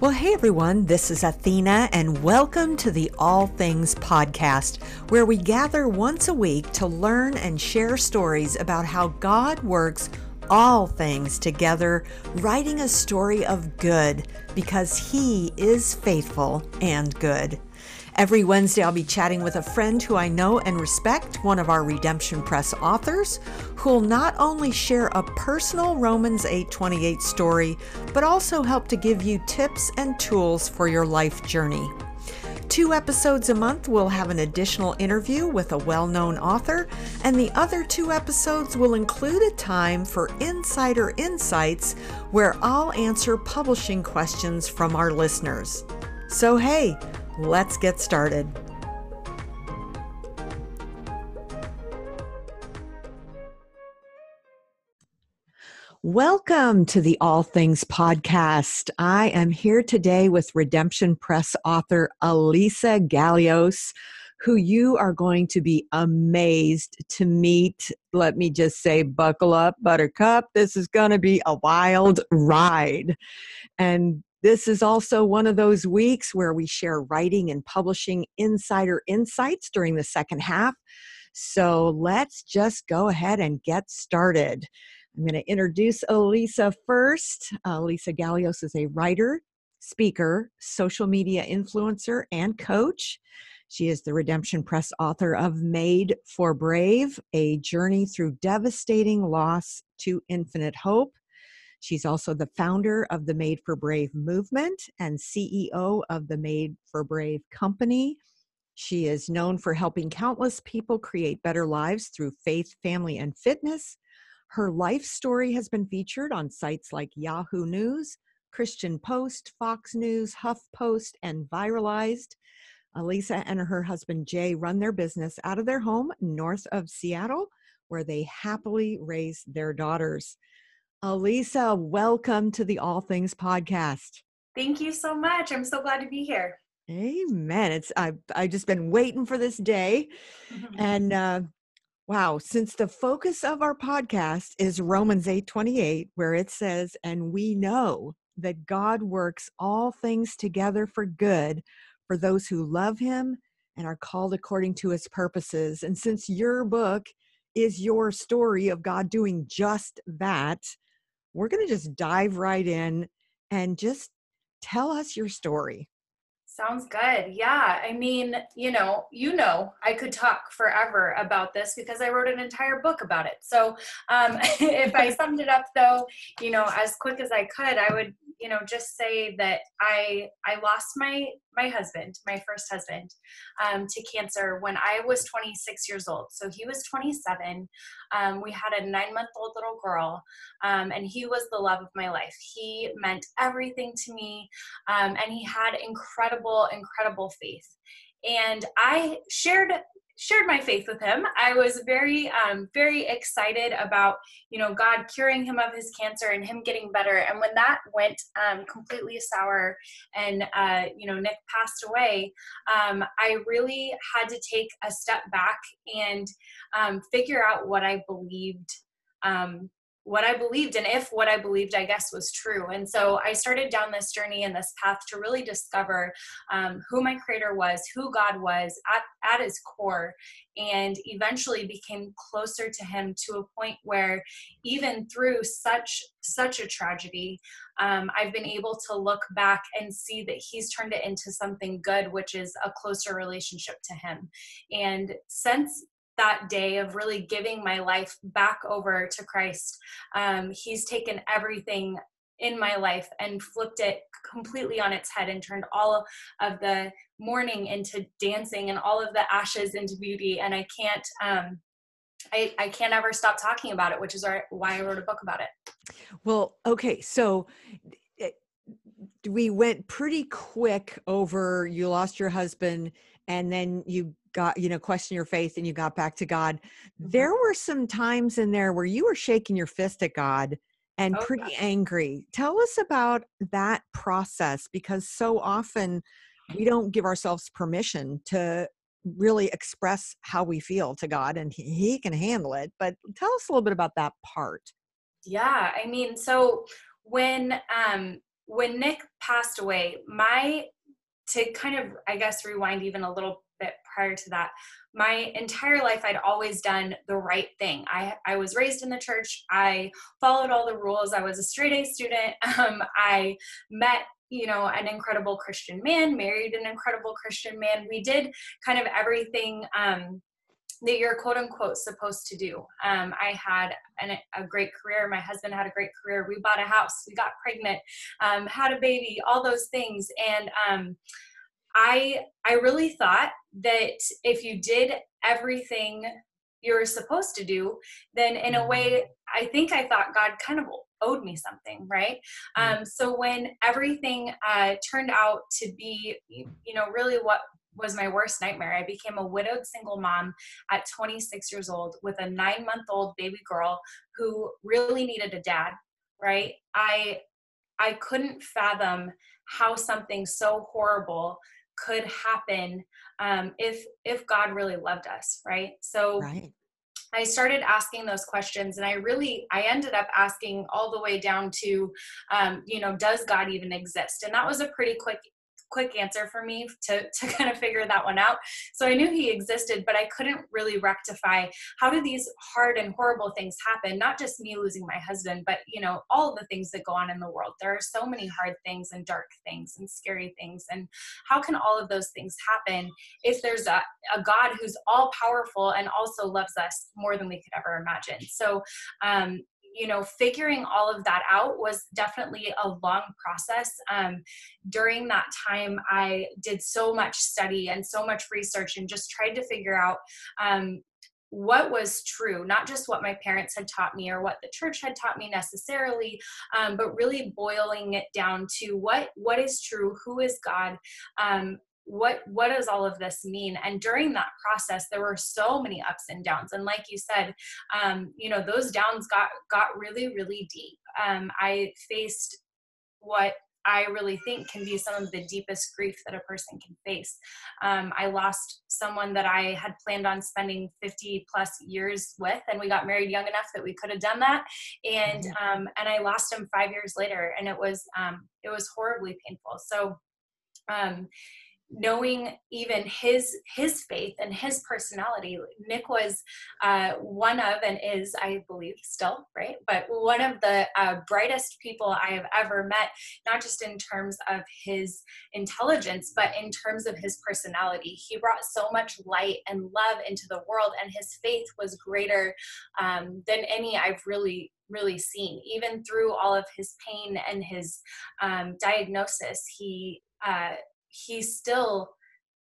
Well, hey everyone, this is Athena, and welcome to the All Things Podcast, where we gather once a week to learn and share stories about how God works all things together, writing a story of good because He is faithful and good. Every Wednesday, I'll be chatting with a friend who I know and respect, one of our Redemption Press authors, who'll not only share a personal Romans 8:28 story, but also help to give you tips and tools for your life journey. Two episodes a month will have an additional interview with a well known author, and the other two episodes will include a time for insider insights where I'll answer publishing questions from our listeners. So, hey, Let's get started. Welcome to the All Things Podcast. I am here today with Redemption Press author Alyssa Galios, who you are going to be amazed to meet. Let me just say, buckle up, Buttercup. This is going to be a wild ride. And this is also one of those weeks where we share writing and publishing insider insights during the second half. So let's just go ahead and get started. I'm going to introduce Alyssa first. Uh, Alyssa Galios is a writer, speaker, social media influencer, and coach. She is the Redemption Press author of Made for Brave A Journey Through Devastating Loss to Infinite Hope. She's also the founder of the Made for Brave movement and CEO of the Made for Brave company. She is known for helping countless people create better lives through faith, family, and fitness. Her life story has been featured on sites like Yahoo News, Christian Post, Fox News, HuffPost, and Viralized. Alyssa and her husband Jay run their business out of their home north of Seattle, where they happily raise their daughters. Alyssa, welcome to the All Things podcast. Thank you so much. I'm so glad to be here. Amen. It's I I just been waiting for this day, and uh, wow, since the focus of our podcast is Romans eight twenty eight, where it says, "And we know that God works all things together for good for those who love Him and are called according to His purposes." And since your book is your story of God doing just that we're going to just dive right in and just tell us your story. Sounds good. Yeah. I mean, you know, you know, I could talk forever about this because I wrote an entire book about it. So, um, if I summed it up though, you know, as quick as I could, I would you know just say that i i lost my my husband my first husband um, to cancer when i was 26 years old. So he was 27 um, we had a nine month old little girl um, and he was the love of my life. He meant everything to me um, and he had incredible incredible faith. And i shared shared my faith with him. I was very, um, very excited about, you know, God curing him of his cancer and him getting better. And when that went um, completely sour and, uh, you know, Nick passed away, um, I really had to take a step back and um, figure out what I believed um, what I believed and if what I believed, I guess, was true. And so I started down this journey and this path to really discover um, who my creator was, who God was at, at his core, and eventually became closer to him to a point where even through such such a tragedy um, i've been able to look back and see that he's turned it into something good which is a closer relationship to him and since that day of really giving my life back over to Christ. Um, he's taken everything in my life and flipped it completely on its head and turned all of the mourning into dancing and all of the ashes into beauty. And I can't, um, I, I can't ever stop talking about it, which is why I wrote a book about it. Well, okay. So eh, we went pretty quick over you lost your husband and then you got you know question your faith and you got back to god mm-hmm. there were some times in there where you were shaking your fist at god and oh, pretty God. angry tell us about that process because so often we don't give ourselves permission to really express how we feel to god and he, he can handle it but tell us a little bit about that part yeah i mean so when um when Nick passed away, my to kind of I guess rewind even a little bit prior to that, my entire life I'd always done the right thing. I I was raised in the church. I followed all the rules. I was a straight A student. Um, I met you know an incredible christian man married an incredible christian man we did kind of everything um, that you're quote unquote supposed to do. Um, I had an, a great career. My husband had a great career. We bought a house. We got pregnant, um, had a baby, all those things. And um, I I really thought that if you did everything you're supposed to do, then in a way, I think I thought God kind of owed me something, right? Mm-hmm. Um, so when everything uh, turned out to be, you know, really what was my worst nightmare. I became a widowed single mom at 26 years old with a nine month old baby girl who really needed a dad, right? I I couldn't fathom how something so horrible could happen um, if if God really loved us, right? So right. I started asking those questions, and I really I ended up asking all the way down to, um, you know, does God even exist? And that was a pretty quick quick answer for me to, to kind of figure that one out. So I knew he existed, but I couldn't really rectify how do these hard and horrible things happen? Not just me losing my husband, but you know, all the things that go on in the world. There are so many hard things and dark things and scary things. And how can all of those things happen if there's a, a God who's all powerful and also loves us more than we could ever imagine? So um, you know, figuring all of that out was definitely a long process. Um, during that time, I did so much study and so much research and just tried to figure out um, what was true, not just what my parents had taught me or what the church had taught me necessarily, um, but really boiling it down to what what is true, who is God, um, what what does all of this mean and during that process there were so many ups and downs and like you said um, you know those downs got got really really deep um, i faced what I really think can be some of the deepest grief that a person can face. Um, I lost someone that I had planned on spending 50 plus years with, and we got married young enough that we could have done that. And mm-hmm. um, and I lost him five years later, and it was um, it was horribly painful. So um, knowing even his his faith and his personality. Nick was uh, one of and is i believe still right? But one of the uh, brightest people i have ever met not just in terms of his intelligence but in terms of his personality. He brought so much light and love into the world and his faith was greater um, than any i've really really seen. Even through all of his pain and his um, diagnosis he uh, he still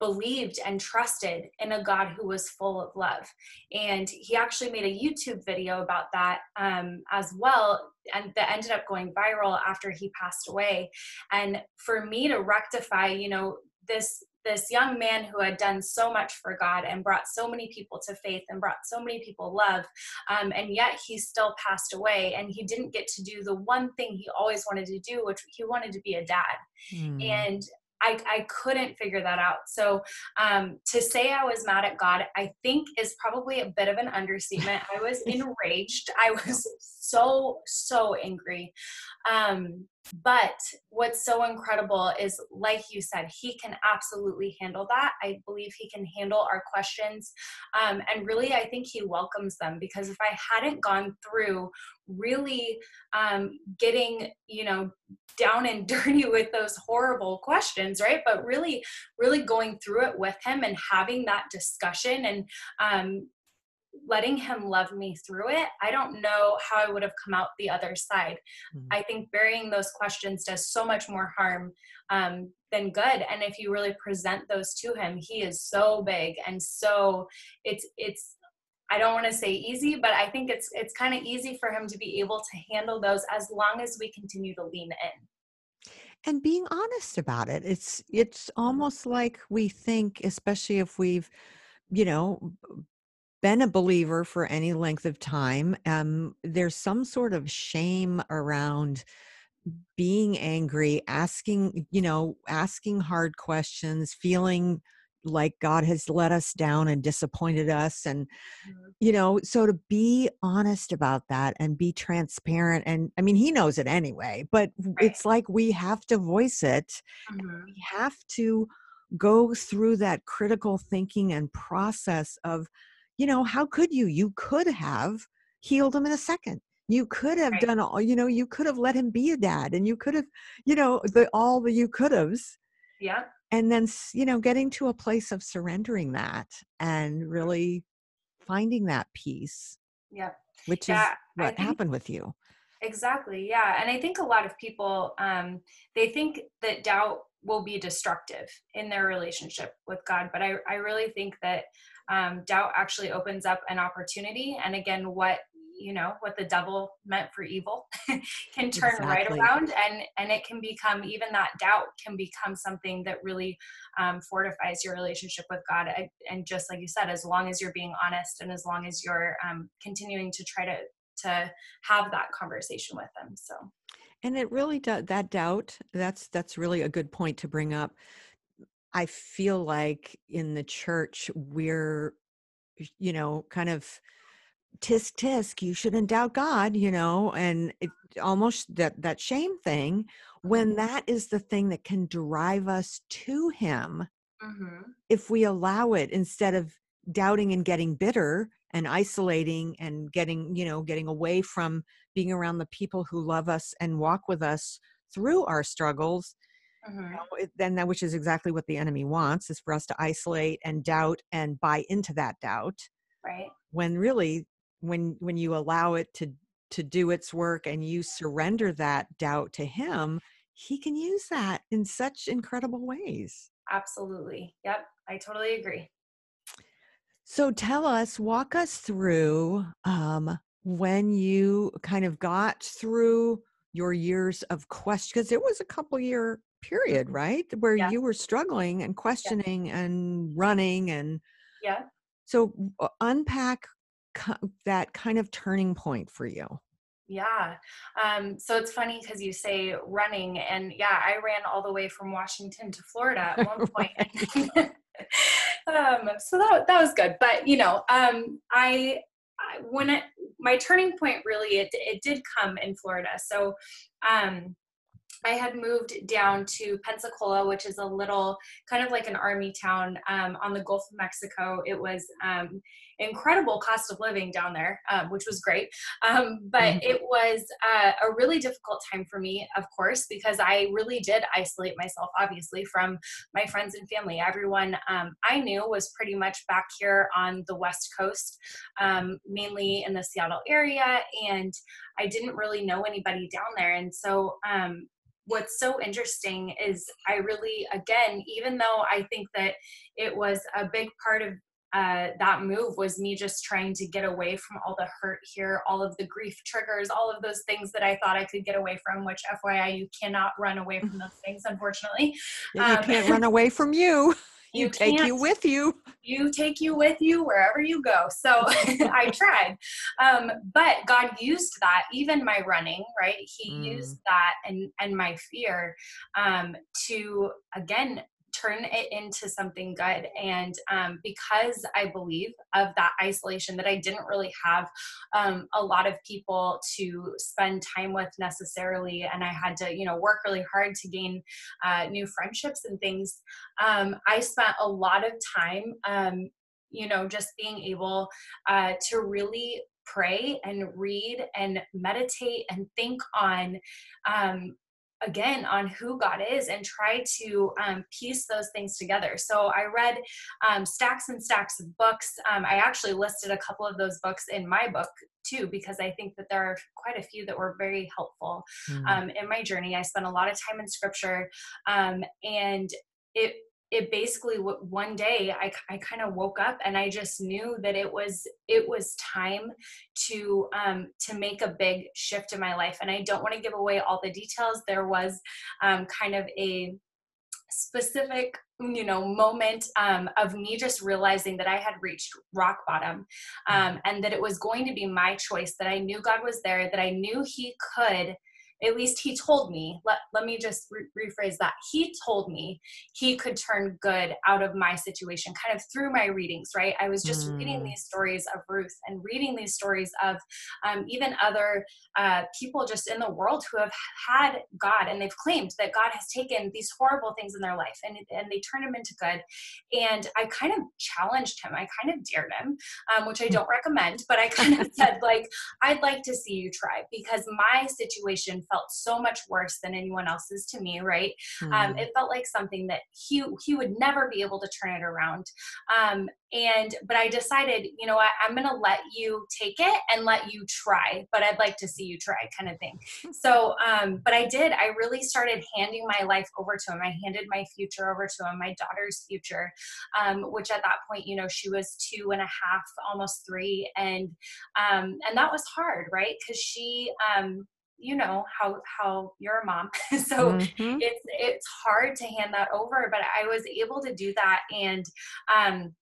believed and trusted in a God who was full of love. And he actually made a YouTube video about that um, as well, and that ended up going viral after he passed away. And for me to rectify, you know, this this young man who had done so much for God and brought so many people to faith and brought so many people love, um, and yet he still passed away, and he didn't get to do the one thing he always wanted to do, which he wanted to be a dad. Mm. And I, I couldn't figure that out. So um, to say I was mad at God, I think is probably a bit of an understatement. I was enraged. I was so, so angry. Um, but what's so incredible is, like you said, he can absolutely handle that. I believe he can handle our questions. Um, and really, I think he welcomes them because if I hadn't gone through really um, getting, you know, down and dirty with those horrible questions, right? But really, really going through it with him and having that discussion and um, letting him love me through it, I don't know how I would have come out the other side. Mm-hmm. I think burying those questions does so much more harm um, than good. And if you really present those to him, he is so big and so it's it's I don't want to say easy, but I think it's it's kind of easy for him to be able to handle those as long as we continue to lean in and being honest about it it's it's almost like we think especially if we've you know been a believer for any length of time um, there's some sort of shame around being angry asking you know asking hard questions feeling like God has let us down and disappointed us. And, Mm-hmm. you know, so to be honest about that and be transparent. And I mean, he knows it anyway, but Right. it's like we have to voice it. Mhm. We have to go through that critical thinking and process of, you know, how could you? You could have healed him in a second. You could have Right. done all, you know, you could have let him be a dad and you could have, you know, the all the you could have's Yeah. and then you know getting to a place of surrendering that and really finding that peace Yeah. which Yeah, is what think- happened with you Exactly. Yeah. And I think a lot of people, um, they think that doubt will be destructive in their relationship with God. But I, I really think that um, doubt actually opens up an opportunity. And again, what you know what the devil meant for evil can turn right around and and it can become even that doubt can become something that really um, fortifies your relationship with god. And just like you said as long as you're being honest and as long as you're um, continuing to try to to have that conversation with them so. And it really does that doubt that's that's really a good point to bring up i feel like in the church we're you know kind of tisk tisk you shouldn't doubt god you know and it almost that that shame thing when that is the thing that can drive us to him mm-hmm. if we allow it instead of doubting and getting bitter and isolating and getting you know getting away from being around the people who love us and walk with us through our struggles Mm-hmm. you know, it- then that which is exactly what the enemy wants is for us to isolate and doubt and buy into that doubt right. when really when when you allow it to to do its work and you surrender that doubt to him he can use that in such incredible ways. Absolutely. Yep i totally agree. So tell us, walk us through um, when you kind of got through your years of question, because it was a couple year period, Mhm. right, where Yeah. you were struggling and questioning and running, and yeah so unpack that kind of turning point for you. Yeah. Um, so it's funny because you say running, and yeah, I ran all the way from Washington to Florida at one point. um, so that that was good, but you know, um, I, I when it my turning point really it it did come in Florida. So. Um, I had moved down to Pensacola, which is a little kind of like an army town um, on the Gulf of Mexico. It was um, incredible cost of living down there, um, which was great. Um, but Mhm. it was uh, a really difficult time for me, of course, because I really did isolate myself, obviously, from my friends and family. Everyone um, I knew was pretty much back here on the West Coast, um, mainly in the Seattle area, and I didn't really know anybody down there. And so, um, what's so interesting is I really, again, even though I think that it was a big part of uh, that move was me just trying to get away from all the hurt here, all of the grief triggers, all of those things that I thought I could get away from, which FYI, you cannot run away from those things, unfortunately. Yeah, you Um, can't run away from you. You, You take you with you. you take you with you wherever you go. So I tried. Um, but God used that, even my running, right? He Mm. used that and and my fear um, to again turn it into something good. And um, because I believe of that isolation that I didn't really have um, a lot of people to spend time with necessarily, and I had to, you know, work really hard to gain uh, new friendships and things um, I spent a lot of time, um, you know, just being able uh, to really pray and read and meditate and think on, um, again, on who God is and try to um, piece those things together. So I read um, stacks and stacks of books. Um, I actually listed a couple of those books in my book too, because I think that there are quite a few that were very helpful Mm. um, in my journey. I spent a lot of time in scripture, um, and it it basically one day I, I kind of woke up and I just knew that it was it was time to um, to make a big shift in my life. And I don't want to give away all the details. There was um, kind of a specific you know moment um, of me just realizing that i had reached rock bottom um, and that it was going to be my choice that i knew god was there that i knew he could at least he told me let, let me just re- rephrase that he told me he could turn good out of my situation kind of through my readings right i was just mm. reading these stories of ruth and reading these stories of um, even other uh, people just in the world who have had god and they've claimed that god has taken these horrible things in their life and, and they turn them into good and i kind of challenged him i kind of dared him um, which i hmm. don't recommend but i kind of said like i'd like to see you try because my situation felt so much worse than anyone else's to me right? Mm. um, it felt like something that he he would never be able to turn it around. Um, and but i decided you know what i'm gonna let you take it and let you try but i'd like to see you try kind of thing. So um but i did. I really started handing my life over to him. I handed my future over to him my daughter's future um which at that point you know she was two and a half almost three. And um and that was hard right? Because she um you know how how you're a mom so mm-hmm. it's it's hard to hand that over but i was able to do that and um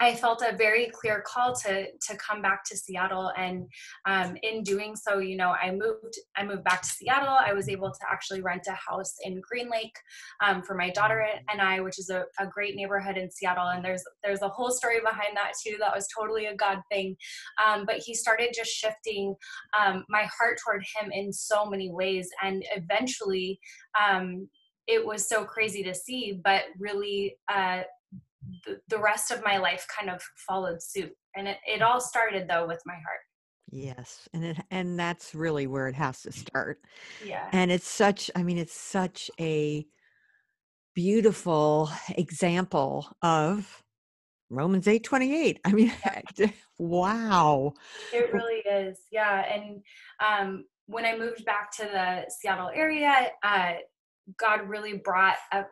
I felt a very clear call to to come back to Seattle, and um, in doing so, you know, I moved I moved back to Seattle. I was able to actually rent a house in Green Lake um, for my daughter and I, which is a, a, great neighborhood in Seattle. And there's there's a whole story behind that too. That was totally a God thing, um, but He started just shifting um, my heart toward Him in so many ways, and eventually um, it was so crazy to see, but really uh, the, rest of my life kind of followed suit. And it, it all started though with my heart. Yes, and it and that's really where it has to start. Yeah. And it's such I mean it's such a beautiful example of Romans 8:28. I mean yeah. wow. It really is. Yeah, and um when I moved back to the Seattle area, uh God really brought a,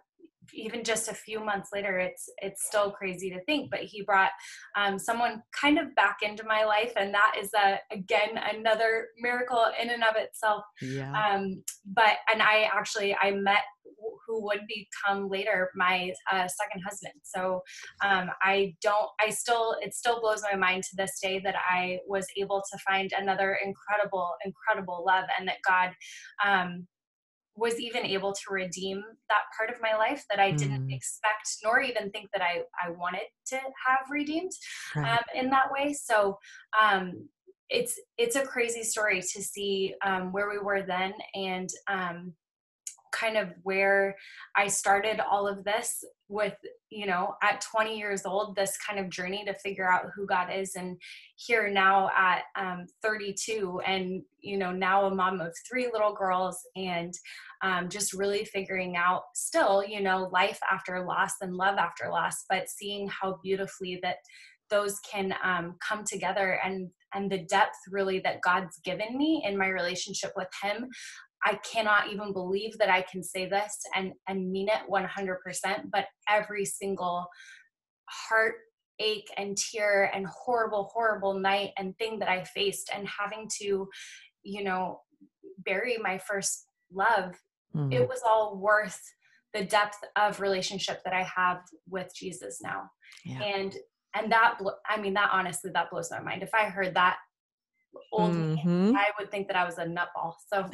even just a few months later it's it's still crazy to think but he brought um, someone kind of back into my life and that is a again another miracle in and of itself yeah. um, but and i actually i met who would become later my uh, second husband so um, i don't i still it still blows my mind to this day that i was able to find another incredible incredible love and that god um, was even able to redeem that part of my life that I didn't mm. expect nor even think that I, I wanted to have redeemed right. um, in that way. So um, it's it's a crazy story to see um, where we were then and um, kind of where I started all of this with, you know, at 20 years old, this kind of journey to figure out who God is. And here now at um, 32, and, you know, now a mom of three little girls, and um, just really figuring out still, you know, life after loss and love after loss, but seeing how beautifully that those can um, come together and and the depth really that god's given me in my relationship with him I cannot even believe that I can say this and, and mean it 100%, but every single heartache and tear and horrible, horrible night and thing that I faced and having to, you know, bury my first love, mm-hmm. it was all worth the depth of relationship that I have with Jesus now. Yeah. And and that I mean that honestly that blows my mind. If I heard that old mm-hmm. I would think that I was a nutball. So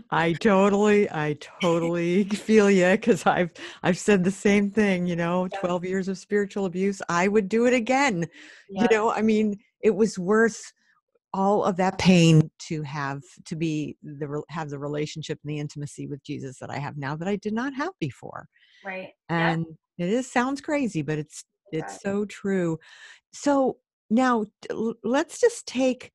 I totally, I totally feel you because I've I've said the same thing. You know, twelve years of spiritual abuse. I would do it again. You know, I mean, it was worth all of that pain to have to be the have the relationship and the intimacy with Jesus that I have now that I did not have before. Right. And it is sounds crazy, but it's it's so true. So now, let's just take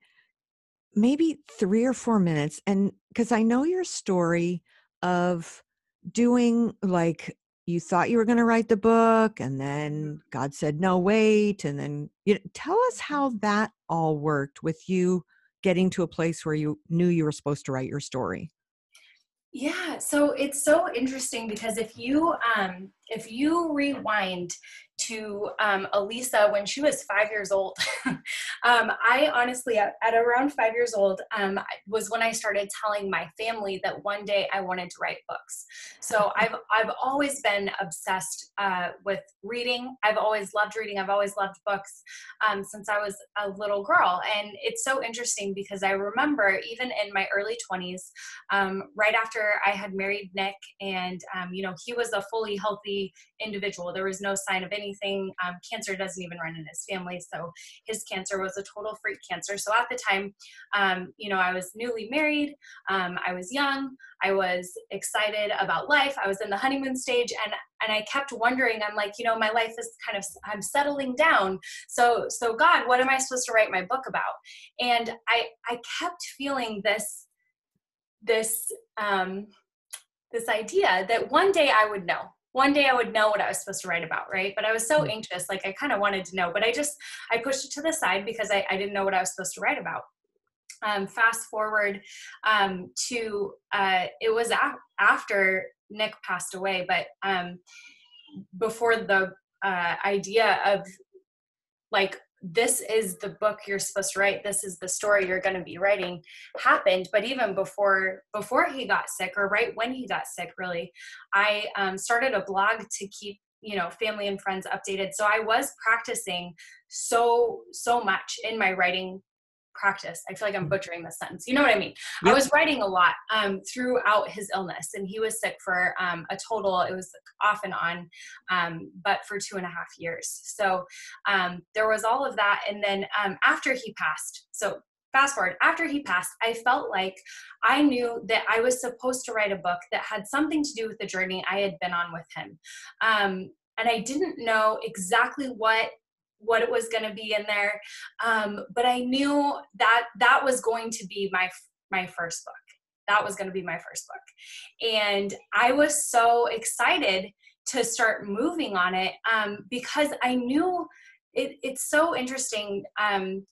maybe three or four minutes, and because I know your story of doing like you thought you were going to write the book, and then mm-hmm. God said, no, wait. And then you know, tell us how that all worked with you getting to a place where you knew you were supposed to write your story. Yeah, so it's so interesting because if you um, if you rewind to um, Alyssa when she was five years old, Um, I honestly, at, at, around five years old, um, was when I started telling my family that one day I wanted to write books. So I've I've always been obsessed uh, with reading. I've always loved reading. I've always loved books um, since I was a little girl, and it's so interesting because I remember even in my early twenties, um, right after I had married Nick, and um, you know he was a fully healthy individual. There was no sign of anything. Um, cancer doesn't even run in his family, so his cancer was a total freak cancer. So at the time, um, you know, I was newly married. Um, I was young. I was excited about life. I was in the honeymoon stage, and and I kept wondering. I'm like, you know, my life is kind of I'm settling down. So so God, what am I supposed to write my book about? And I I kept feeling this this um, this idea that one day I would know one day I would know what I was supposed to write about, right? But I was so mm. anxious, like I kind of wanted to know, but I just I pushed it to the side because I, I didn't know what I was supposed to write about. Um, fast forward um, to uh, it was a- after Nick passed away, but um, before the uh, idea of like this is the book you're supposed to write this is the story you're going to be writing happened but even before before he got sick or right when he got sick really i um, started a blog to keep you know family and friends updated. So i was practicing so so much in my writing practice. I feel like I'm mm. butchering this sentence. You know what I mean? Yep. I was writing a lot um, throughout his illness, and he was sick for um, a total, it was off and on, um, but for two and a half years. So um, there was all of that. And then um, after he passed, so fast forward, after he passed, I felt like I knew that I was supposed to write a book that had something to do with the journey I had been on with him. Um, and I didn't know exactly what what it was going to be in there. Um, but i knew that that was going to be my my first book. That was going to be my first book. And i was so excited to start moving on it um, because i knew it, it's so interesting um,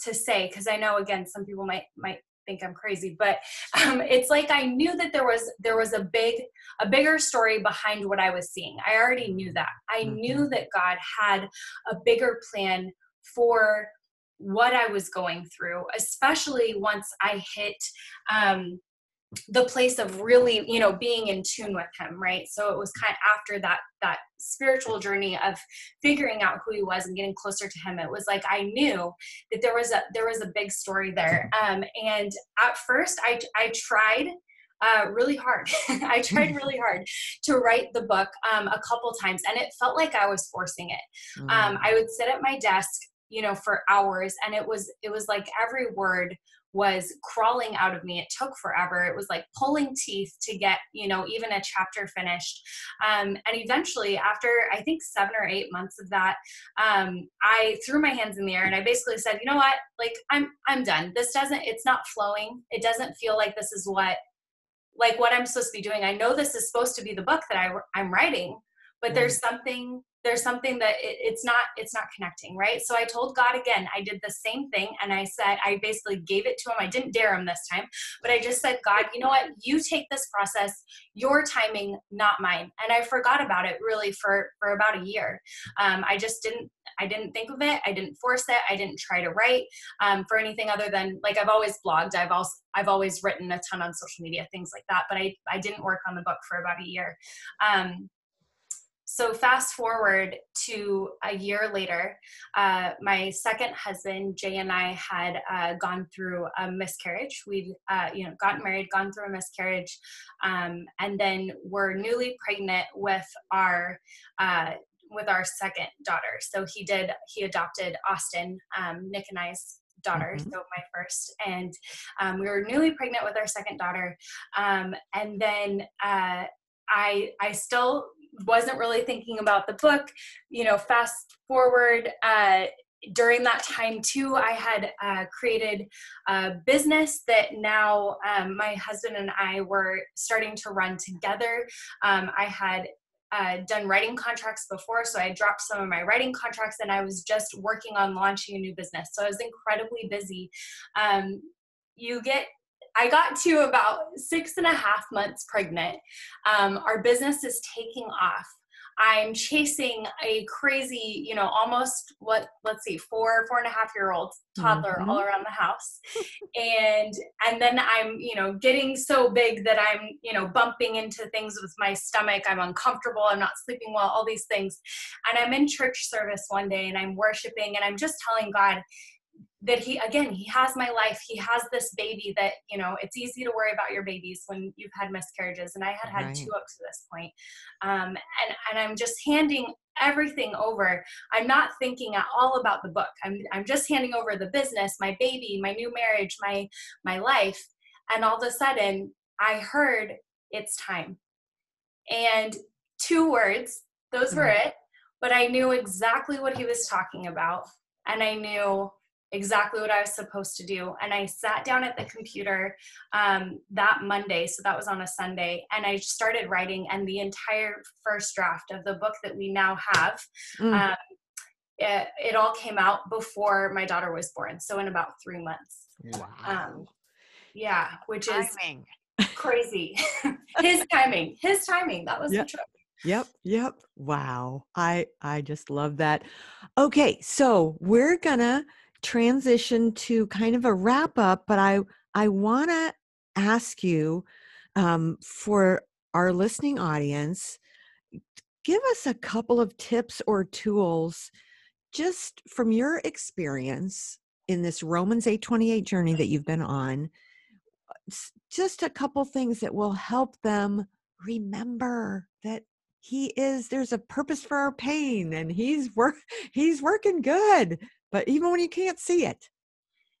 to say because i know again some people might might think I'm crazy, but um, it's like I knew that there was there was a big a bigger story behind what I was seeing. I already knew that. I mm-hmm. knew that God had a bigger plan for what I was going through, especially once I hit um, the place of really you know being in tune with him right so it was kind of after that that spiritual journey of figuring out who he was and getting closer to him it was like i knew that there was a there was a big story there um, and at first i i tried uh, really hard. I tried really hard to write the book um, a couple times, and it felt like I was forcing it. Um, mm. I would sit at my desk, you know, for hours, and it was it was like every word was crawling out of me. It took forever. It was like pulling teeth to get, you know, even a chapter finished. Um, and eventually, after I think seven or eight months of that, um, I threw my hands in the air and I basically said, you know what, like I'm I'm done. This doesn't. It's not flowing. It doesn't feel like this is what like what I'm supposed to be doing. I know this is supposed to be the book that I, I'm writing, but there's something there's something that it, it's not it's not connecting right? So i told god again i did the same thing and i said i basically gave it to him. I didn't dare him this time but i just said god you know what? You take this process. Your timing not mine. And i forgot about it really for for about a year. Um, i just didn't i didn't think of it. I didn't force it. I didn't try to write um, for anything other than like i've always blogged. I've also i've always written a ton on social media things like that but i i didn't work on the book for about a year. Um, so fast forward to a year later uh, my second husband jay and i had uh, gone through a miscarriage we'd uh, you know gotten married gone through a miscarriage um, and then we're newly pregnant with our uh, with our second daughter so he did he adopted austin um, nick and i's daughter, mm-hmm. so my first. And um, we were newly pregnant with our second daughter. Um, and then uh, I I still wasn't really thinking about the book. You know, fast forward. Uh, during that time too i had uh, created a business that now um, my husband and i were starting to run together um, i had uh, done writing contracts before so i dropped some of my writing contracts and i was just working on launching a new business so i was incredibly busy um, you get I got to about six and a half months pregnant. Um, our business is taking off. I'm chasing a crazy, you know, almost what, let's see, four, four and a half year old toddler mm-hmm. all around the house. and, and then I'm, you know, getting so big that I'm, you know, bumping into things with my stomach. I'm uncomfortable. I'm not sleeping well, all these things. And I'm in church service one day and I'm worshiping and I'm just telling God, that he again he has my life. He has this baby that you know it's easy to worry about your babies when you've had miscarriages and i had had right. two up to this point. Um, and and i'm just handing everything over. I'm not thinking at all about the book. I'm i'm just handing over the business my baby my new marriage my my life. And all of a sudden i heard it's time. And two words those were mm-hmm. it but i knew exactly what he was talking about and i knew exactly what I was supposed to do. And I sat down at the computer um, that Monday, so that was on a Sunday, and I started writing. And the entire first draft of the book that we now have, mm. um, it, it, all came out before my daughter was born. So in about three months. Wow. Um, yeah, which is timing. crazy. his timing, his timing. That was yep. the trick. Yep, yep. Wow. I I just love that. Okay, so we're gonna transition to kind of a wrap up, but I I want to ask you um, for our listening audience, give us a couple of tips or tools just from your experience in this Romans 828 journey that you've been on. Just a couple things that will help them remember that he is there's a purpose for our pain and he's work he's working good but even when you can't see it.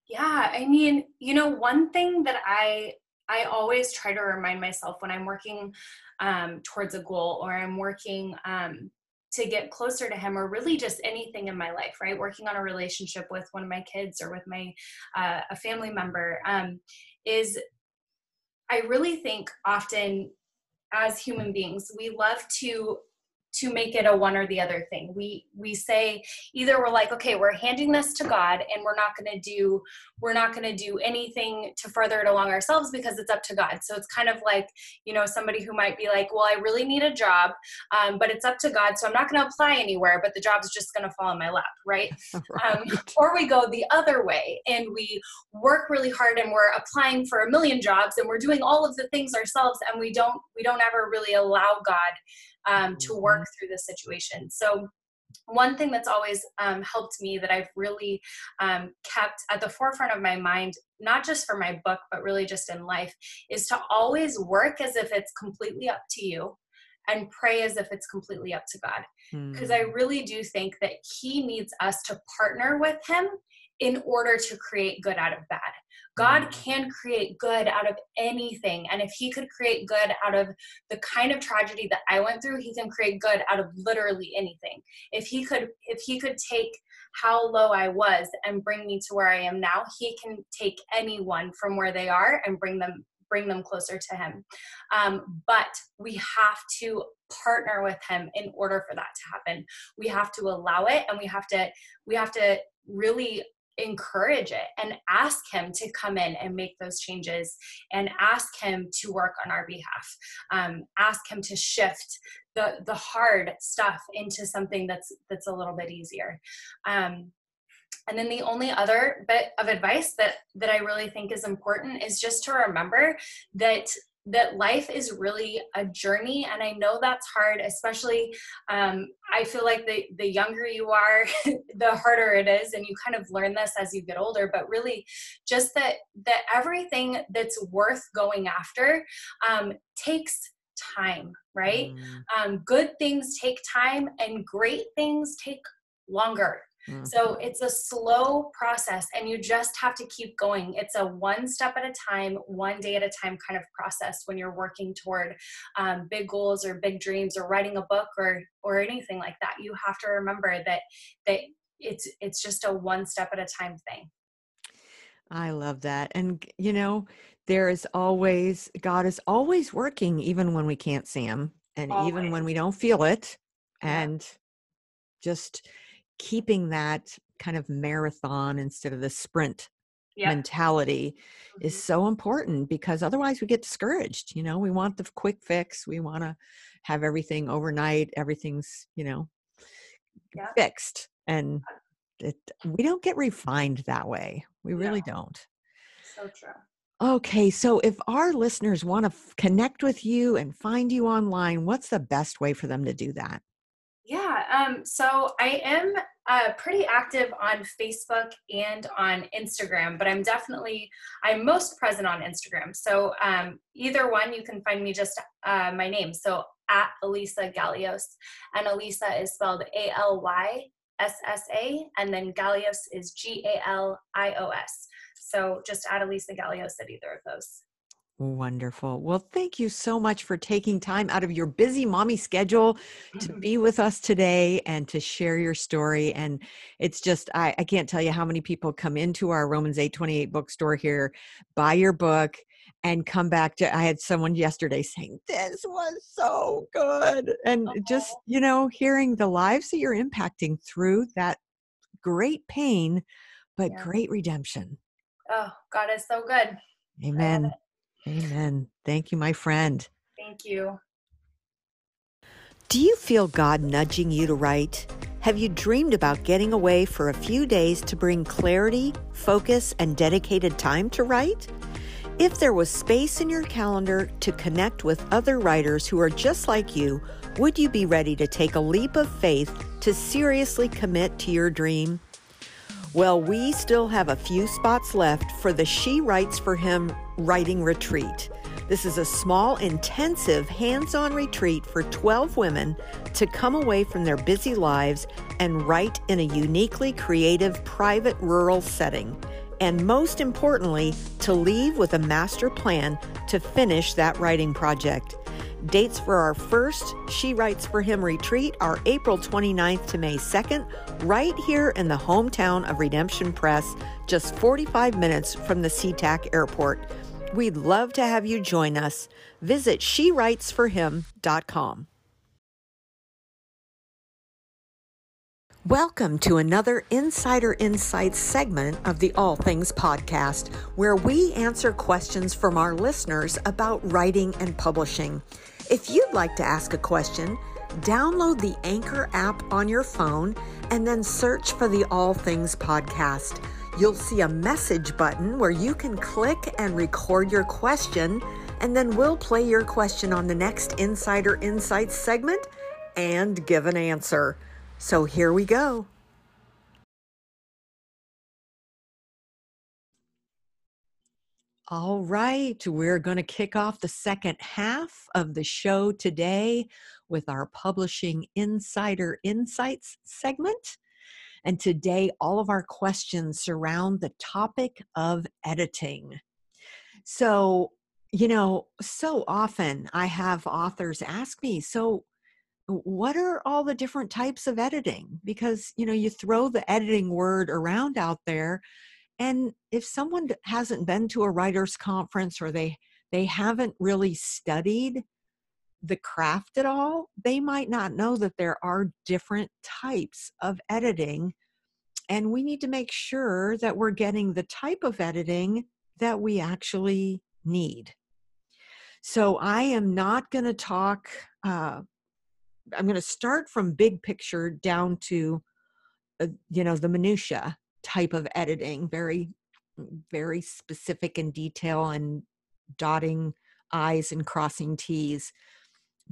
Yeah i mean you know one thing that i i always try to remind myself when i'm working um, towards a goal or i'm working um, to get closer to him or really just anything in my life right? Working on a relationship with one of my kids or with my uh, a family member um, is i really think often as human beings we love to to make it a one or the other thing. We we say either we're like, okay, we're handing this to God and we're not going to do we're not going to do anything to further it along ourselves because it's up to God. So it's kind of like, you know, somebody who might be like, well, I really need a job, um, but it's up to God, so I'm not going to apply anywhere, but the job's just going to fall in my lap, right? right. Um, or we go the other way and we work really hard and we're applying for a million jobs and we're doing all of the things ourselves and we don't we don't ever really allow God um, to work through the situation. So one thing that's always um, helped me that I've really um, kept at the forefront of my mind, not just for my book, but really just in life, is to always work as if it's completely up to you and pray as if it's completely up to God. Because mm. I really do think that He needs us to partner with Him in order to create good out of bad. God mm. can create good out of anything. And if He could create good out of the kind of tragedy that I went through, He can create good out of literally anything. If He could, if He could take how low I was and bring me to where I am now, He can take anyone from where they are and bring them bring them closer to him um, but we have to partner with him in order for that to happen we have to allow it and we have to we have to really encourage it and ask him to come in and make those changes and ask him to work on our behalf. Um, ask him to shift the the hard stuff into something that's that's a little bit easier. Um, and then the only other bit of advice that that i really think is important is just to remember that that life is really a journey and i know that's hard especially um, i feel like the, the younger you are the harder it is and you kind of learn this as you get older but really just that that everything that's worth going after um, takes time right mm. um, good things take time and great things take longer Mm-hmm. So it's a slow process and you just have to keep going. It's a one step at a time, one day at a time kind of process when you're working toward um, big goals or big dreams or writing a book or or anything like that. You have to remember that that it's it's just a one step at a time thing. I love that. And you know, there is always God is always working even when we can't see him and always. even when we don't feel it. And just keeping that kind of marathon instead of the sprint yep. mentality mm-hmm. is so important because otherwise we get discouraged you know we want the quick fix we want to have everything overnight everything's you know yep. fixed and it, we don't get refined that way we really no. don't so true Okay, so if our listeners want to f- connect with you and find you online, what's the best way for them to do that? Um, so I am uh, pretty active on Facebook and on Instagram, but I'm definitely I'm most present on Instagram. So um, either one, you can find me just uh, my name. So at Alyssa Galios, and Alyssa is spelled A L Y S S A, and then Galios is G A L I O S. So just add Alyssa Galios at either of those. Wonderful. Well, thank you so much for taking time out of your busy mommy schedule to mm-hmm. be with us today and to share your story. And it's just, I, I can't tell you how many people come into our Romans 828 bookstore here, buy your book, and come back to. I had someone yesterday saying, This was so good. And just, oh. you know, hearing the lives that you're impacting through that great pain, but yeah. great redemption. Oh, God is so good. Amen. Amen. Thank you, my friend. Thank you. Do you feel God nudging you to write? Have you dreamed about getting away for a few days to bring clarity, focus, and dedicated time to write? If there was space in your calendar to connect with other writers who are just like you, would you be ready to take a leap of faith to seriously commit to your dream? Well, we still have a few spots left for the She Writes for Him writing retreat. This is a small, intensive, hands on retreat for 12 women to come away from their busy lives and write in a uniquely creative, private, rural setting. And most importantly, to leave with a master plan to finish that writing project. Dates for our first She Writes for Him retreat are April 29th to May 2nd, right here in the hometown of Redemption Press, just 45 minutes from the SeaTac Airport. We'd love to have you join us. Visit SheWritesForHim.com. Welcome to another Insider Insights segment of the All Things Podcast, where we answer questions from our listeners about writing and publishing. If you'd like to ask a question, download the Anchor app on your phone and then search for the All Things Podcast. You'll see a message button where you can click and record your question, and then we'll play your question on the next Insider Insights segment and give an answer. So here we go. All right, we're going to kick off the second half of the show today with our Publishing Insider Insights segment. And today, all of our questions surround the topic of editing. So, you know, so often I have authors ask me, so what are all the different types of editing? Because, you know, you throw the editing word around out there. And if someone hasn't been to a writer's conference or they they haven't really studied the craft at all, they might not know that there are different types of editing. And we need to make sure that we're getting the type of editing that we actually need. So I am not going to talk uh, I'm going to start from big picture down to, uh, you know, the minutia type of editing, very, very specific in detail and dotting I's and crossing T's.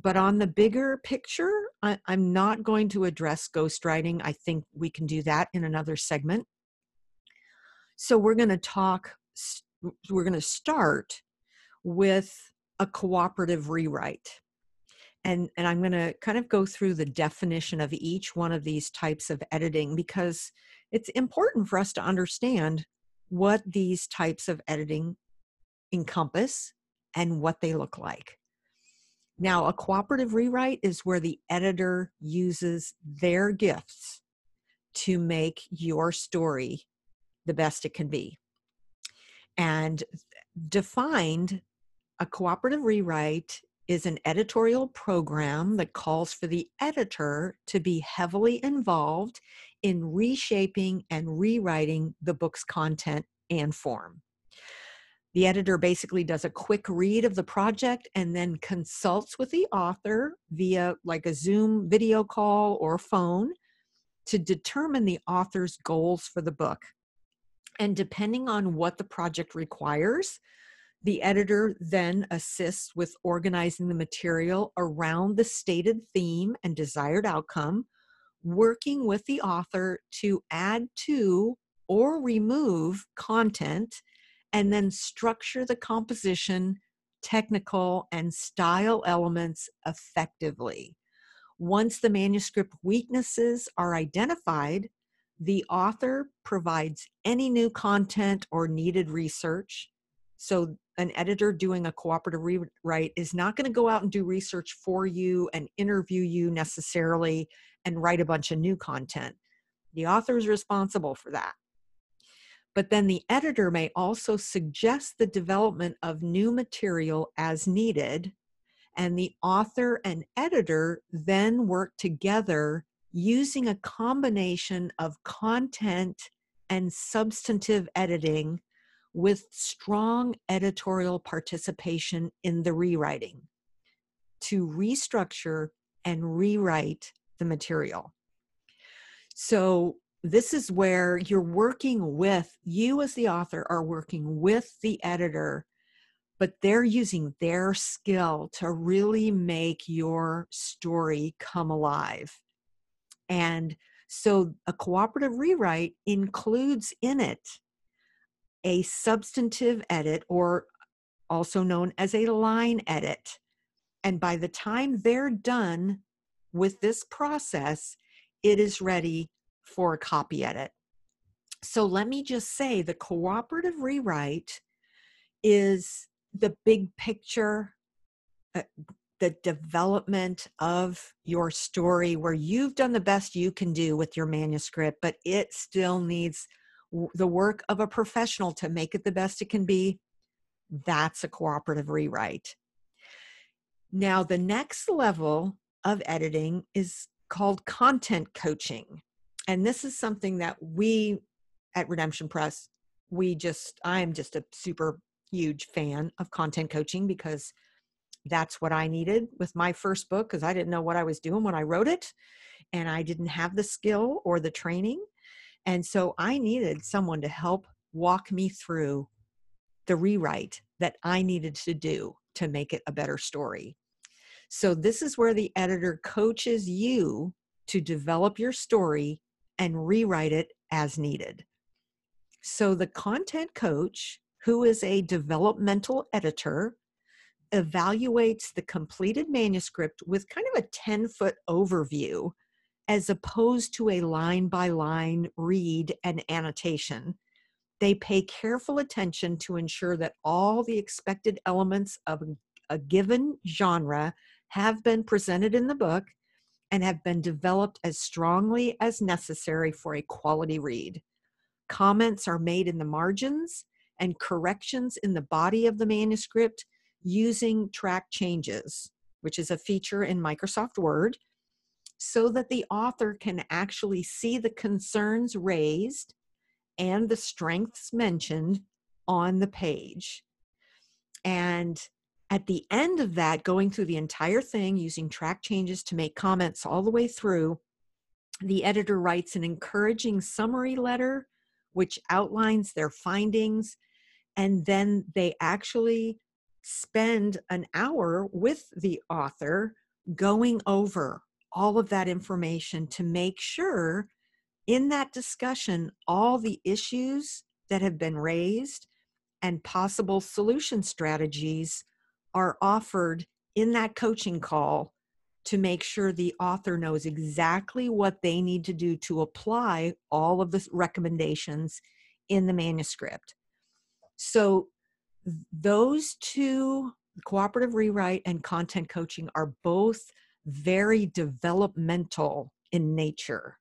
But on the bigger picture, I, I'm not going to address ghostwriting. I think we can do that in another segment. So we're going to talk, we're going to start with a cooperative rewrite and and i'm going to kind of go through the definition of each one of these types of editing because it's important for us to understand what these types of editing encompass and what they look like now a cooperative rewrite is where the editor uses their gifts to make your story the best it can be and defined a cooperative rewrite is an editorial program that calls for the editor to be heavily involved in reshaping and rewriting the book's content and form. The editor basically does a quick read of the project and then consults with the author via like a Zoom video call or phone to determine the author's goals for the book. And depending on what the project requires, the editor then assists with organizing the material around the stated theme and desired outcome, working with the author to add to or remove content, and then structure the composition, technical, and style elements effectively. Once the manuscript weaknesses are identified, the author provides any new content or needed research. So, an editor doing a cooperative rewrite is not going to go out and do research for you and interview you necessarily and write a bunch of new content. The author is responsible for that. But then the editor may also suggest the development of new material as needed, and the author and editor then work together using a combination of content and substantive editing with strong editorial participation in the rewriting to restructure and rewrite the material. So, this is where you're working with, you as the author are working with the editor, but they're using their skill to really make your story come alive. And so a cooperative rewrite includes in it a substantive edit, or also known as a line edit. And by the time they're done with this process, it is ready for a copy edit. So let me just say the cooperative rewrite is the big picture, uh, the development of your story where you've done the best you can do with your manuscript, but it still needs the work of a professional to make it the best it can be. That's a cooperative rewrite. Now, the next level of editing is called content coaching. And this is something that we at Redemption Press, we just, I'm just a super huge fan of content coaching because that's what I needed with my first book because I didn't know what I was doing when I wrote it and I didn't have the skill or the training. And so I needed someone to help walk me through the rewrite that I needed to do to make it a better story. So, this is where the editor coaches you to develop your story and rewrite it as needed. So, the content coach, who is a developmental editor, evaluates the completed manuscript with kind of a 10 foot overview as opposed to a line by line read and annotation. They pay careful attention to ensure that all the expected elements of a given genre have been presented in the book and have been developed as strongly as necessary for a quality read. Comments are made in the margins and corrections in the body of the manuscript using track changes, which is a feature in Microsoft Word, so that the author can actually see the concerns raised and the strengths mentioned on the page. And at the end of that, going through the entire thing using track changes to make comments all the way through, the editor writes an encouraging summary letter which outlines their findings. And then they actually spend an hour with the author going over all of that information to make sure in that discussion all the issues that have been raised and possible solution strategies are offered in that coaching call to make sure the author knows exactly what they need to do to apply all of the recommendations in the manuscript. So, those two cooperative rewrite and content coaching are both very developmental in nature.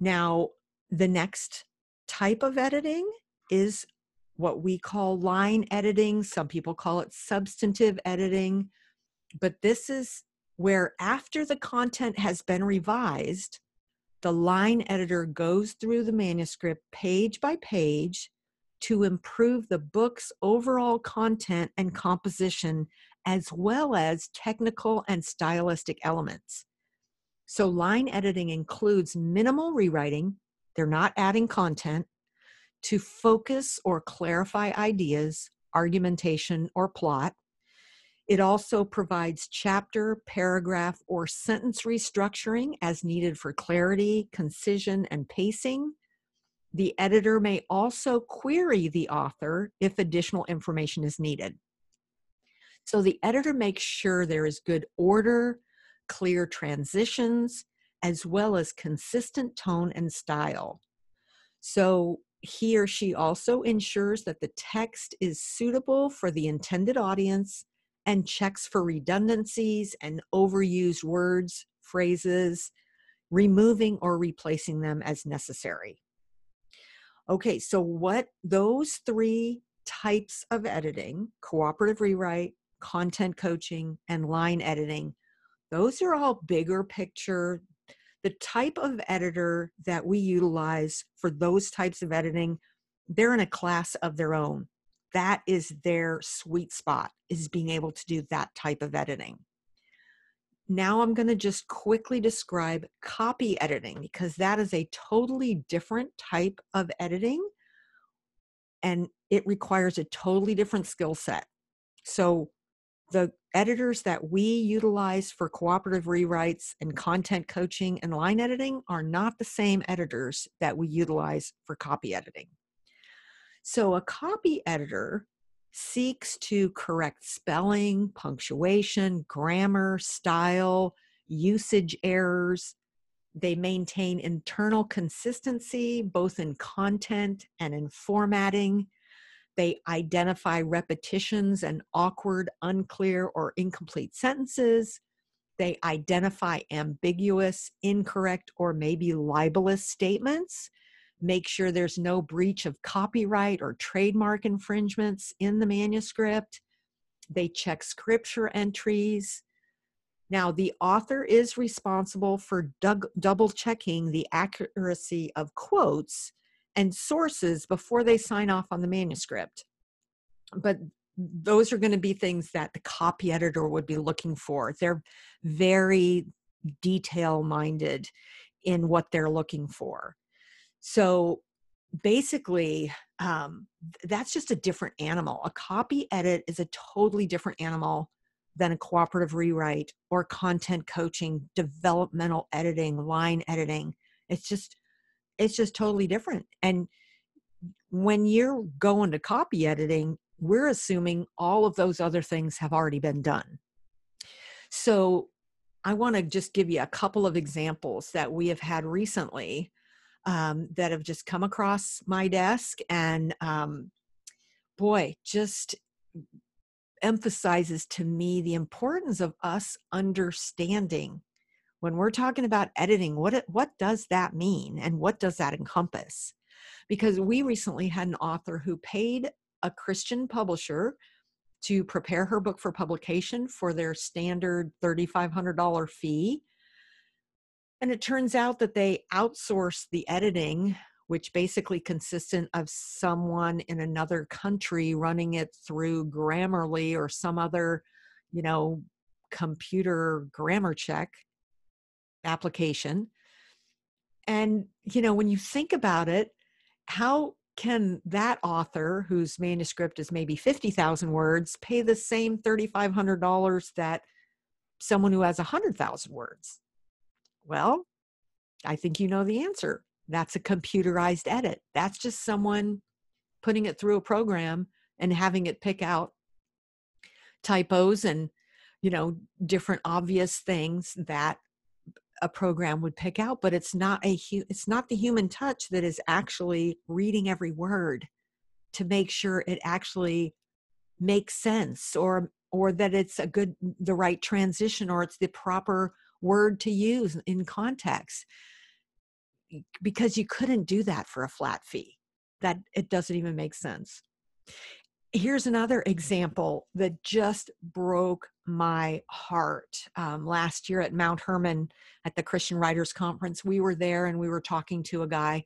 Now, the next type of editing is what we call line editing. Some people call it substantive editing. But this is where, after the content has been revised, the line editor goes through the manuscript page by page to improve the book's overall content and composition, as well as technical and stylistic elements. So, line editing includes minimal rewriting, they're not adding content, to focus or clarify ideas, argumentation, or plot. It also provides chapter, paragraph, or sentence restructuring as needed for clarity, concision, and pacing. The editor may also query the author if additional information is needed. So the editor makes sure there is good order, clear transitions, as well as consistent tone and style. So he or she also ensures that the text is suitable for the intended audience and checks for redundancies and overused words, phrases, removing or replacing them as necessary. Okay, so what those three types of editing cooperative rewrite, content coaching, and line editing those are all bigger picture. The type of editor that we utilize for those types of editing, they're in a class of their own. That is their sweet spot, is being able to do that type of editing. Now I'm going to just quickly describe copy editing because that is a totally different type of editing and it requires a totally different skill set. So the editors that we utilize for cooperative rewrites and content coaching and line editing are not the same editors that we utilize for copy editing. So, a copy editor seeks to correct spelling, punctuation, grammar, style, usage errors. They maintain internal consistency both in content and in formatting. They identify repetitions and awkward, unclear, or incomplete sentences. They identify ambiguous, incorrect, or maybe libelous statements. Make sure there's no breach of copyright or trademark infringements in the manuscript. They check scripture entries. Now, the author is responsible for double checking the accuracy of quotes and sources before they sign off on the manuscript. But those are going to be things that the copy editor would be looking for. They're very detail minded in what they're looking for. So basically, um, that's just a different animal. A copy edit is a totally different animal than a cooperative rewrite or content coaching, developmental editing, line editing. It's just it's just totally different. And when you're going to copy editing, we're assuming all of those other things have already been done. So I want to just give you a couple of examples that we have had recently um, that have just come across my desk. And um, boy, just emphasizes to me the importance of us understanding when we're talking about editing what what does that mean and what does that encompass? Because we recently had an author who paid a christian publisher to prepare her book for publication for their standard $3500 fee. And it turns out that they outsourced the editing which basically consisted of someone in another country running it through grammarly or some other you know computer grammar check application. And, you know, when you think about it, how can that author whose manuscript is maybe 50,000 words pay the same $3,500 that someone who has 100,000 words? Well, I think you know the answer. That's a computerized edit. That's just someone putting it through a program and having it pick out typos and you know different obvious things that a program would pick out but it's not a it's not the human touch that is actually reading every word to make sure it actually makes sense or or that it's a good the right transition or it's the proper word to use in context. Because you couldn't do that for a flat fee that it doesn't even make sense. Here's another example that just broke my heart. Um, last year at Mount Hermon at the Christian Writers Conference, we were there and we were talking to a guy,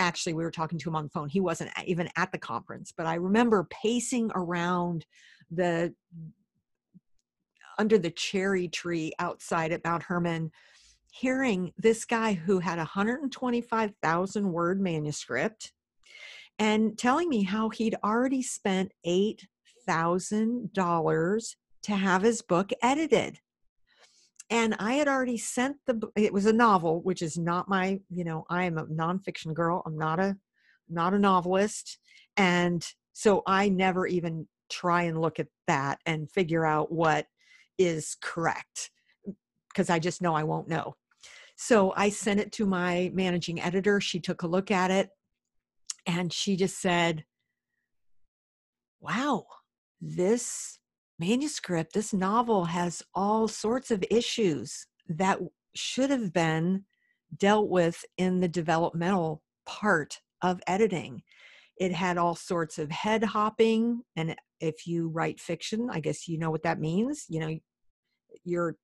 actually we were talking to him on the phone he wasn't even at the conference but i remember pacing around the under the cherry tree outside at mount hermon hearing this guy who had a 125,000 word manuscript and telling me how he'd already spent $8,000 to have his book edited. And I had already sent the it was a novel, which is not my, you know, I am a nonfiction girl. I'm not a not a novelist. And so I never even try and look at that and figure out what is correct because I just know I won't know. So I sent it to my managing editor. She took a look at it and she just said, Wow, this manuscript, this novel has all sorts of issues that should have been dealt with in the developmental part of editing. It had all sorts of head hopping. And if you write fiction, I guess you know what that means. You know, your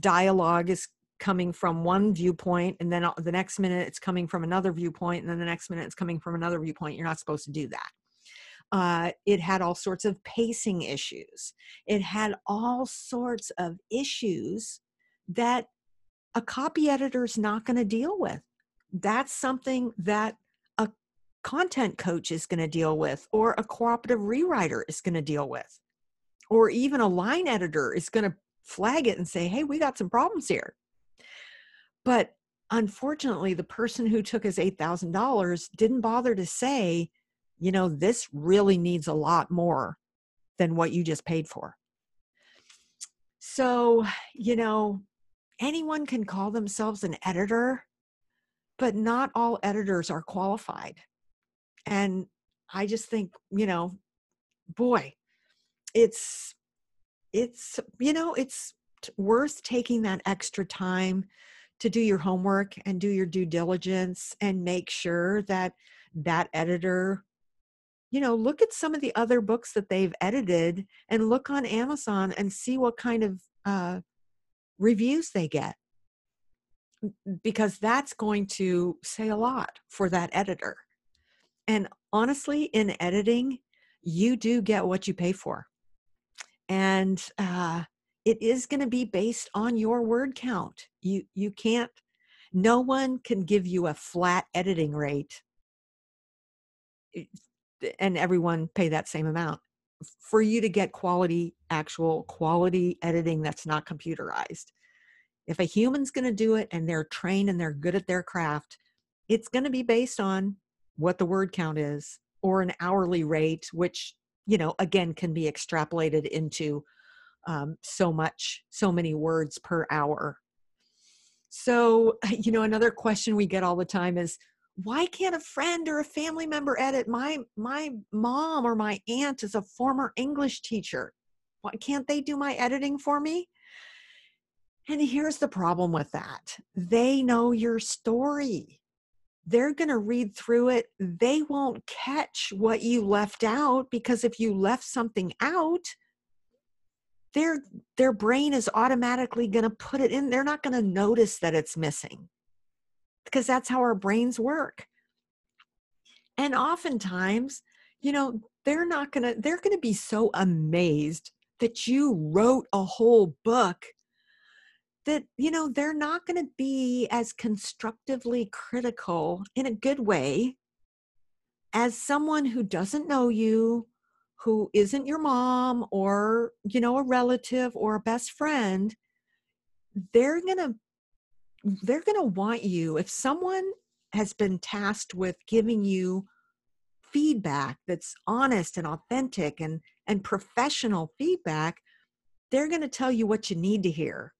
dialogue is coming from one viewpoint and then uh, the next minute it's coming from another viewpoint and then the next minute it's coming from another viewpoint you're not supposed to do that uh, it had all sorts of pacing issues. It had all sorts of issues that a copy editor is not going to deal with. That's something that a content coach is going to deal with or a cooperative rewriter is going to deal with or even a line editor is going to flag it and say hey we got some problems here. But unfortunately, the person who took his $8,000 didn't bother to say, you know, this really needs a lot more than what you just paid for. So, you know, anyone can call themselves an editor, but not all editors are qualified. And I just think, you know, boy, it's, it's, you know, it's worth taking that extra time to do your homework and do your due diligence and make sure that that editor you know look at some of the other books that they've edited and look on amazon and see what kind of uh, reviews they get. Because that's going to say a lot for that editor. And honestly in editing you do get what you pay for. And uh, it is going to be based on your word count. You you can't no one can give you a flat editing rate and everyone pay that same amount for you to get quality actual quality editing that's not computerized if a human's going to do it and they're trained and they're good at their craft it's going to be based on what the word count is or an hourly rate which you know again can be extrapolated into um, so much, so many words per hour. So, you know, another question we get all the time is, why can't a friend or a family member edit? My my mom or my aunt is a former English teacher. Why can't they do my editing for me? And here's the problem with that. They know your story. They're going to read through it. They won't catch what you left out because if you left something out, their their brain is automatically going to put it in they're not going to notice that it's missing because that's how our brains work. And oftentimes you know they're not going to they're going to be so amazed that you wrote a whole book that you know they're not going to be as constructively critical in a good way as someone who doesn't know you who isn't your mom or you know a relative or a best friend. They're going to they're going to want you if someone has been tasked with giving you feedback that's honest and authentic and and professional feedback they're going to tell you what you need to hear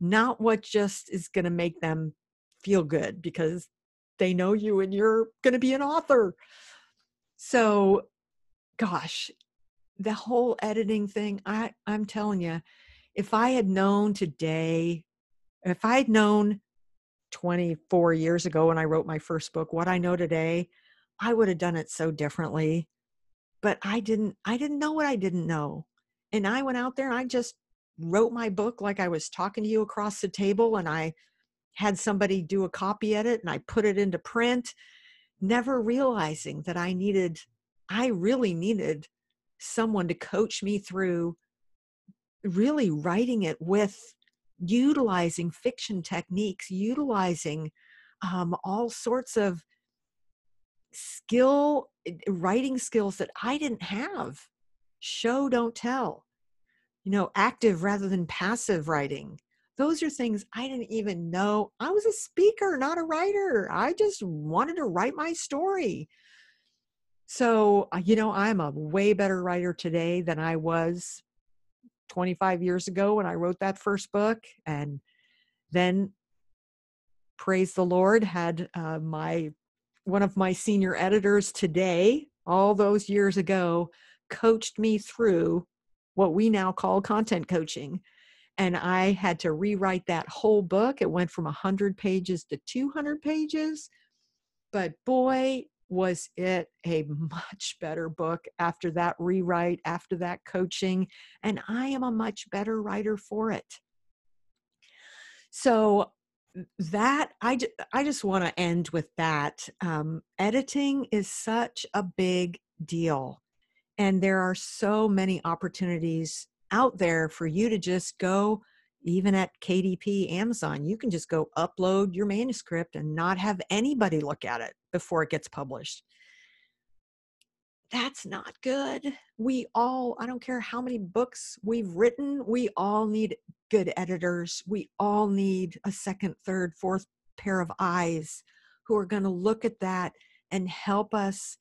not what just is going to make them feel good because they know you and you're going to be an author. So gosh the whole editing thing, I, I'm telling you, if I had known today, if I had known 24 years ago when I wrote my first book what I know today, I would have done it so differently. But I didn't, I didn't know what I didn't know. And I went out there and I just wrote my book like I was talking to you across the table and I had somebody do a copy edit and I put it into print never realizing that I needed, I really needed someone to coach me through really writing it with utilizing fiction techniques, utilizing um, all sorts of skill, eh, writing skills that I didn't have. Show, don't tell. You know, active rather than passive writing. Those are things I didn't even know. I was a speaker, not a writer. I just wanted to write my story. So, uh, you know, I'm a way better writer today than I was 25 years ago when I wrote that first book. And then, praise the Lord, had uh, my one of my senior editors today, all those years ago, coached me through what we now call content coaching. And I had to rewrite that whole book. It went from 100 pages to 200 pages. But boy, was it a much better book after that rewrite, after that coaching. And I am a much better writer for it. So that I, I just want to end with that. Um, editing is such a big deal. And there are so many opportunities out there for you to just go, even at KDP Amazon, you can just go upload your manuscript and not have anybody look at it before it gets published. That's not good. We all, I don't care how many books we've written, we all need good editors. We all need a second, third, fourth pair of eyes who are going to look at that and help us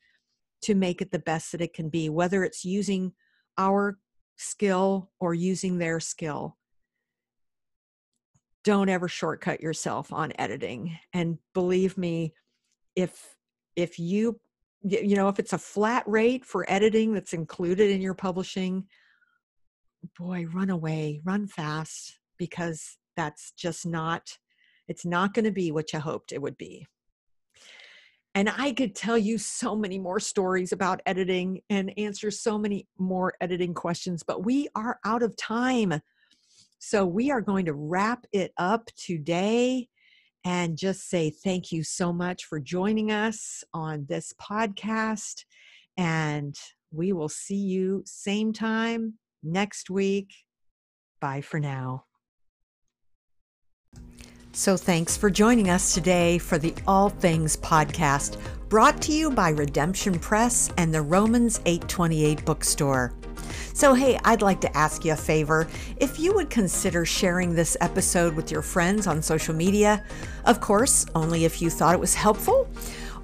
to make it the best that it can be, whether it's using our skill or using their skill. Don't ever shortcut yourself on editing. And believe me, if if you you know if it's a flat rate for editing that's included in your publishing boy, run away, run fast, because that's just not, it's not going to be what you hoped it would be. And I could tell you so many more stories about editing and answer so many more editing questions, but we are out of time. So we are going to wrap it up today and just say thank you so much for joining us on this podcast. And we will see you same time, next week. Bye for now. So, thanks for joining us today for the All Things podcast, brought to you by Redemption Press and the Romans 828 bookstore. So, hey, I'd like to ask you a favor. If you would consider sharing this episode with your friends on social media, of course, only if you thought it was helpful.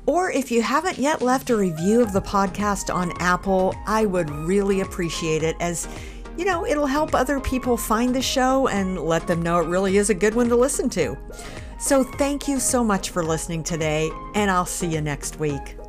Or if you haven't yet left a review of the podcast on Apple, I would really appreciate it as you know, it'll help other people find the show and let them know it really is a good one to listen to. So, thank you so much for listening today, and I'll see you next week.